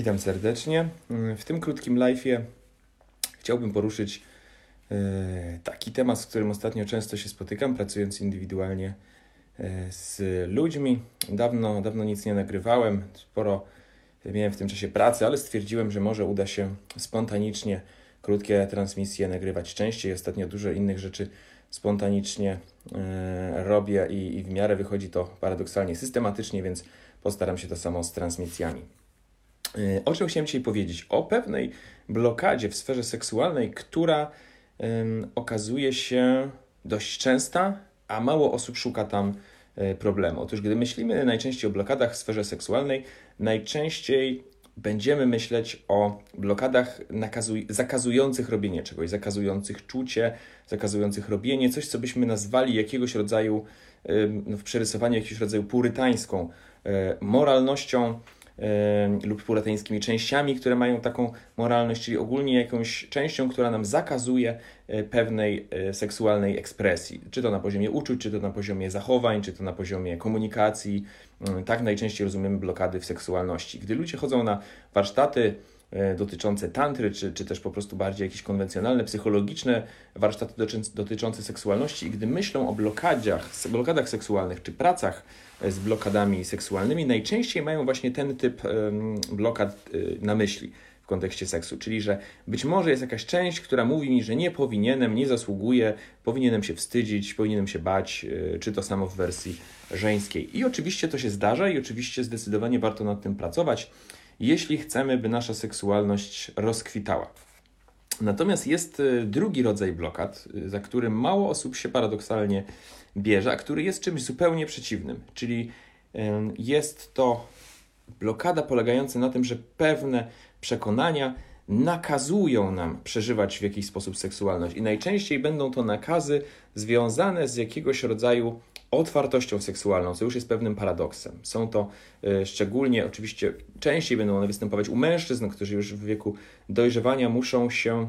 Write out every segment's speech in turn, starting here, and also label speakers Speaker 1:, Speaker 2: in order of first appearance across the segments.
Speaker 1: Witam serdecznie. W tym krótkim live'ie chciałbym poruszyć e, taki temat, z którym ostatnio często się spotykam, pracując indywidualnie e, z ludźmi. Dawno, dawno nic nie nagrywałem, sporo miałem w tym czasie pracy, ale stwierdziłem, że może uda się spontanicznie krótkie transmisje nagrywać częściej. Ostatnio dużo innych rzeczy spontanicznie e, robię i, i w miarę wychodzi to paradoksalnie systematycznie, więc postaram się to samo z transmisjami. E, o czym chciałem dzisiaj powiedzieć? O pewnej blokadzie w sferze seksualnej, która okazuje się dość częsta, a mało osób szuka tam y, problemu. Otóż, gdy myślimy najczęściej o blokadach w sferze seksualnej, najczęściej będziemy myśleć o blokadach nakazuj, zakazujących robienie czegoś, zakazujących czucie, zakazujących robienie, coś, co byśmy nazwali jakiegoś rodzaju, no, w przerysowaniu jakiegoś rodzaju purytańską e, moralnością lub purytańskimi częściami, które mają taką moralność, czyli ogólnie jakąś częścią, która nam zakazuje e, pewnej e, seksualnej ekspresji. Czy to na poziomie uczuć, czy to na poziomie zachowań, czy to na poziomie komunikacji. Mm, tak najczęściej rozumiemy blokady w seksualności. Gdy ludzie chodzą na warsztaty, dotyczące tantry, czy, czy też po prostu bardziej jakieś konwencjonalne, psychologiczne warsztaty dotyczące seksualności. I gdy myślą o blokadach, blokadach seksualnych, czy pracach z blokadami seksualnymi, najczęściej mają właśnie ten typ blokad y, na myśli w kontekście seksu, czyli że być może jest jakaś część, która mówi mi, że nie powinienem, nie zasługuję, powinienem się wstydzić, powinienem się bać, czy to samo w wersji żeńskiej. I oczywiście to się zdarza i oczywiście zdecydowanie warto nad tym pracować, jeśli chcemy, by nasza seksualność rozkwitała. Natomiast jest y, drugi rodzaj blokad, za którym mało osób się paradoksalnie bierze, a który jest czymś zupełnie przeciwnym. Czyli jest to blokada polegająca na tym, że pewne przekonania nakazują nam przeżywać w jakiś sposób seksualność. I najczęściej będą to nakazy związane z jakiegoś rodzaju otwartością seksualną, co już jest pewnym paradoksem. Są to y, szczególnie, oczywiście częściej będą one występować u mężczyzn, którzy już w wieku dojrzewania muszą się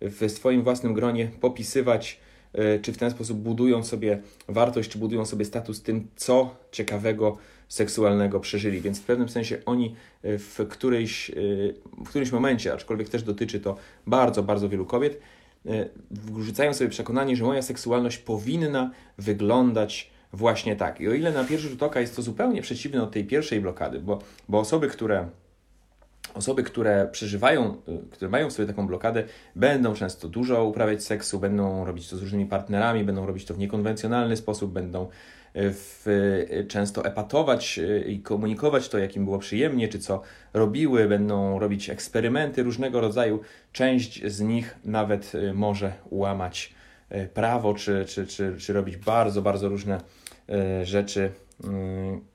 Speaker 1: w swoim własnym gronie popisywać E, czy w ten sposób budują sobie wartość, czy budują sobie status tym, co ciekawego seksualnego przeżyli. Więc w pewnym sensie oni e, w, którejś, w którymś momencie, aczkolwiek też dotyczy to bardzo, bardzo wielu kobiet, wrzucają sobie przekonanie, że moja seksualność powinna wyglądać właśnie tak. I o ile na pierwszy rzut oka jest to zupełnie przeciwne od tej pierwszej blokady, bo, bo osoby, które Osoby, które przeżywają, y, które mają w sobie taką blokadę, będą często dużo uprawiać seksu, będą robić to z różnymi partnerami, będą robić to w niekonwencjonalny sposób, będą y, w, y, często epatować i komunikować to, jakim było przyjemnie, czy co robiły, będą robić eksperymenty różnego rodzaju. Część z nich nawet może łamać prawo, czy, czy, czy, czy robić bardzo, bardzo różne rzeczy,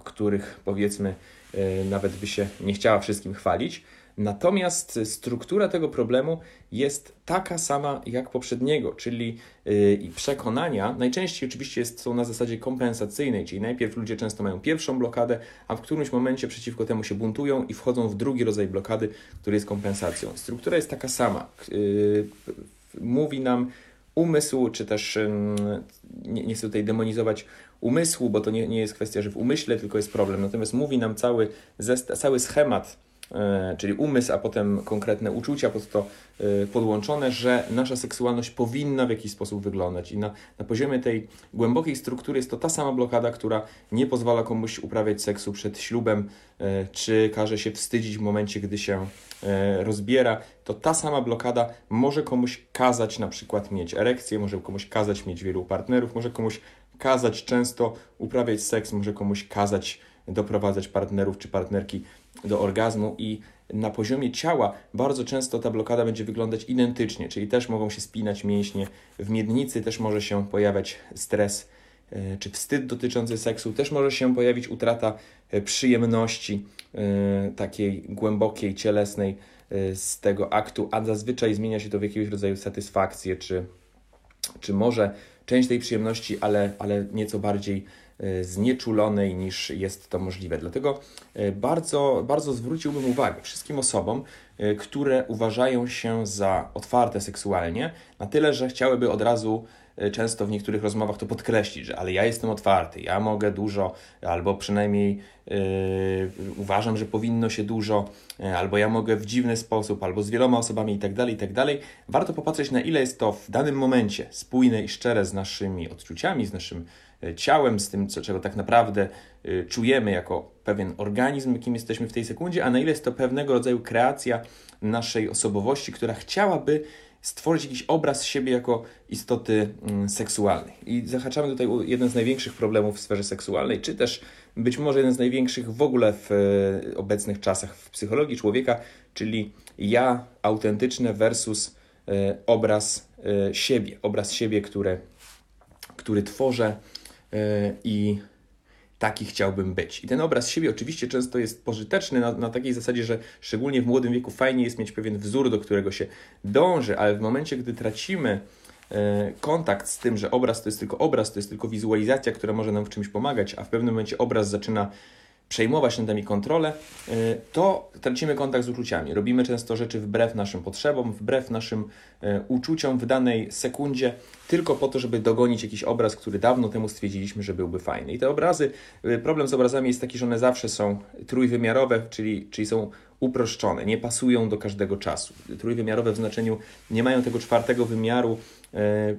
Speaker 1: których powiedzmy E, nawet by się nie chciała wszystkim chwalić. Natomiast struktura tego problemu jest taka sama jak poprzedniego, czyli yy, przekonania najczęściej oczywiście są na zasadzie kompensacyjnej, czyli najpierw ludzie często mają pierwszą blokadę, a w którymś momencie przeciwko temu się buntują i wchodzą w drugi rodzaj blokady, który jest kompensacją. Struktura jest taka sama. Mówi nam umysł, czy też nie, nie chcę tutaj demonizować umysłu, bo to nie, nie jest kwestia, że w umyśle tylko jest problem. Natomiast mówi nam cały, cały schemat, czyli umysł, a potem konkretne uczucia pod to e, podłączone, że nasza seksualność powinna w jakiś sposób wyglądać. I na, na poziomie tej głębokiej struktury jest to ta sama blokada, która nie pozwala komuś uprawiać seksu przed ślubem, e, czy każe się wstydzić w momencie, gdy się rozbiera, to ta sama blokada może komuś kazać na przykład mieć erekcję, może komuś kazać mieć wielu partnerów, może komuś kazać często uprawiać seks, może komuś kazać doprowadzać partnerów czy partnerki do orgazmu i na poziomie ciała bardzo często ta blokada będzie wyglądać identycznie, czyli też mogą się spinać mięśnie w miednicy, też może się pojawiać stres e, czy wstyd dotyczący seksu, też może się pojawić utrata e, przyjemności e, takiej głębokiej, cielesnej z tego aktu, a zazwyczaj zmienia się to w jakiegoś rodzaju satysfakcję, czy, czy może część tej przyjemności, ale, ale nieco bardziej znieczulonej niż jest to możliwe. Dlatego e, bardzo, bardzo zwróciłbym uwagę wszystkim osobom, e, które uważają się za otwarte seksualnie, na tyle, że chciałyby od razu e, często w niektórych rozmowach to podkreślić, że ale ja jestem otwarty, ja mogę dużo, albo przynajmniej yy, uważam, że powinno się dużo, yy, albo ja mogę w dziwny sposób, albo z wieloma osobami i tak dalej, i tak dalej. Warto popatrzeć na ile jest to w danym momencie spójne i szczere z naszymi odczuciami, z naszym ciałem, z tym, co, czego tak naprawdę czujemy jako pewien organizm, jakim jesteśmy w tej sekundzie, a na ile jest to pewnego rodzaju kreacja naszej osobowości, która chciałaby stworzyć jakiś obraz siebie jako istoty mm, seksualnej. I zahaczamy tutaj jeden z największych problemów w sferze seksualnej, czy też być może jeden z największych w ogóle w e, obecnych czasach w psychologii człowieka, czyli ja autentyczne versus e, obraz e, siebie, obraz siebie, które, który tworzę i taki chciałbym być. I ten obraz siebie oczywiście często jest pożyteczny na, na takiej zasadzie, że szczególnie w młodym wieku fajnie jest mieć pewien wzór, do którego się dąży, ale w momencie, gdy tracimy e, kontakt z tym, że obraz to jest tylko obraz, to jest tylko wizualizacja, która może nam w czymś pomagać, a w pewnym momencie obraz zaczyna przejmować nad nami kontrolę, y, to tracimy kontakt z uczuciami. Robimy często rzeczy wbrew naszym potrzebom, wbrew naszym y, uczuciom w danej sekundzie, tylko po to, żeby dogonić jakiś obraz, który dawno temu stwierdziliśmy, że byłby fajny. I te obrazy, y, problem z obrazami jest taki, że one zawsze są trójwymiarowe, czyli, czyli są uproszczone, nie pasują do każdego czasu. Trójwymiarowe w znaczeniu nie mają tego czwartego wymiaru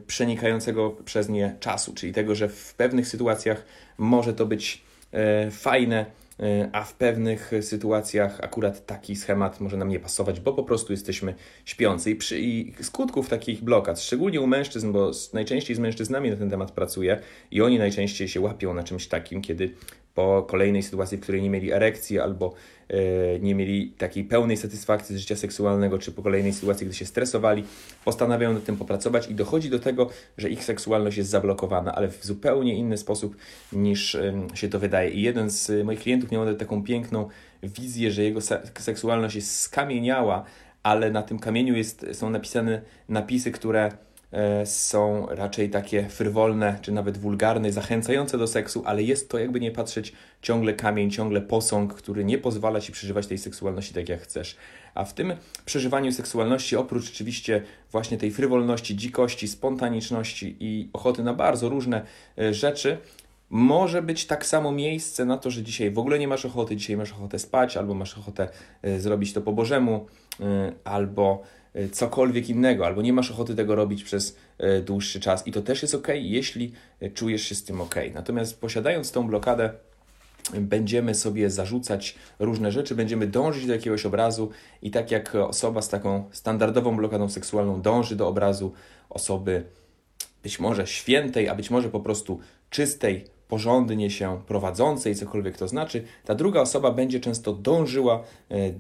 Speaker 1: przenikającego przez nie czasu, czyli tego, że w pewnych sytuacjach może to być fajne, e, a w pewnych sytuacjach akurat taki schemat może nam nie pasować, bo po prostu jesteśmy śpiący. I, przy, i skutków takich blokad, szczególnie u mężczyzn, bo najczęściej z mężczyznami na ten temat pracuję i oni najczęściej się łapią na czymś takim, kiedy po kolejnej sytuacji, w której nie mieli erekcji albo e, nie mieli takiej pełnej satysfakcji z życia seksualnego, czy po kolejnej sytuacji, gdy się stresowali, postanawiają nad tym popracować i dochodzi do tego, że ich seksualność jest zablokowana, ale w zupełnie inny sposób niż się to wydaje. I jeden z moich klientów miał taką piękną wizję, że jego seksualność jest skamieniała, ale na tym kamieniu jest, są napisane napisy, które są raczej takie frywolne, czy nawet wulgarne, zachęcające do seksu, ale jest to, jakby nie patrzeć, ciągle kamień, ciągle posąg, który nie pozwala ci przeżywać tej seksualności tak, jak chcesz. A w tym przeżywaniu seksualności, oprócz oczywiście właśnie tej frywolności, dzikości, spontaniczności i ochoty na bardzo różne e, rzeczy, może być tak samo miejsce na to, że dzisiaj w ogóle nie masz ochoty, dzisiaj masz ochotę spać, albo masz ochotę e, zrobić to po Bożemu, albo E, cokolwiek innego, albo nie masz ochoty tego robić przez e, dłuższy czas i to też jest ok, jeśli e, czujesz się z tym ok. Natomiast posiadając tą blokadę, będziemy sobie zarzucać różne rzeczy, będziemy dążyć do jakiegoś obrazu i tak jak osoba z taką standardową blokadą seksualną dąży do obrazu osoby być może świętej, a być może po prostu czystej, porządnie się prowadzącej, cokolwiek to znaczy, ta druga osoba będzie często dążyła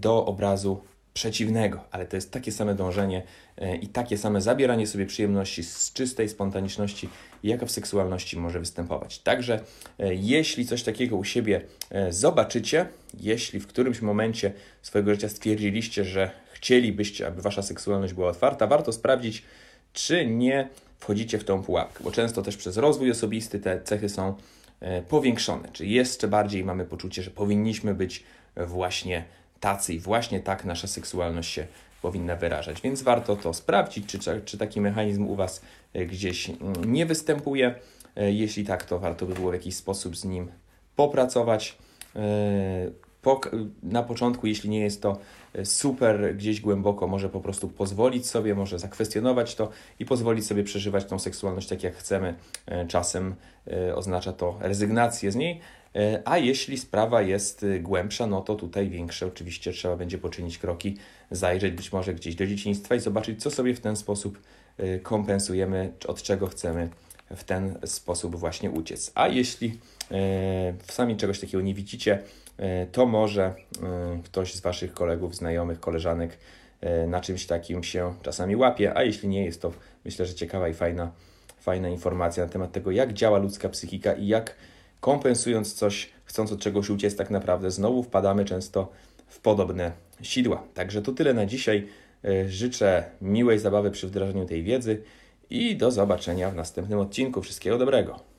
Speaker 1: do obrazu przeciwnego, ale to jest takie same dążenie e, i takie same zabieranie sobie przyjemności z czystej spontaniczności, jaka w seksualności może występować. Także e, jeśli coś takiego u siebie e, zobaczycie, jeśli w którymś momencie swojego życia stwierdziliście, że chcielibyście, aby wasza seksualność była otwarta, warto sprawdzić, czy nie wchodzicie w tą pułapkę, bo często też przez rozwój osobisty te cechy są powiększone, czy jeszcze bardziej mamy poczucie, że powinniśmy być właśnie tacy i właśnie tak nasza seksualność się powinna wyrażać. Więc warto to sprawdzić, czy, czy taki mechanizm u Was e, gdzieś mm, nie występuje. E, jeśli tak, to warto by było w jakiś sposób z nim popracować. E, na początku, jeśli nie jest to super gdzieś głęboko, może po prostu pozwolić sobie, może zakwestionować to i pozwolić sobie przeżywać tą seksualność tak, jak chcemy. Czasem oznacza to rezygnację z niej, a jeśli sprawa jest y, głębsza, no to tutaj większe oczywiście trzeba będzie poczynić kroki, zajrzeć być może gdzieś do dzieciństwa i zobaczyć, co sobie w ten sposób y, kompensujemy, od czego chcemy w ten sposób właśnie uciec. A jeśli e, sami czegoś takiego nie widzicie, e, to może ktoś z Waszych kolegów, znajomych, koleżanek na czymś takim się czasami łapie, a jeśli nie jest to, myślę, że ciekawa i fajna, fajna informacja na temat tego, jak działa ludzka psychika i jak kompensując coś, chcąc od czegoś uciec, tak naprawdę znowu wpadamy często w podobne sidła. Także to tyle na dzisiaj. E, życzę miłej zabawy przy wdrażaniu tej wiedzy i do zobaczenia w następnym odcinku. Wszystkiego dobrego.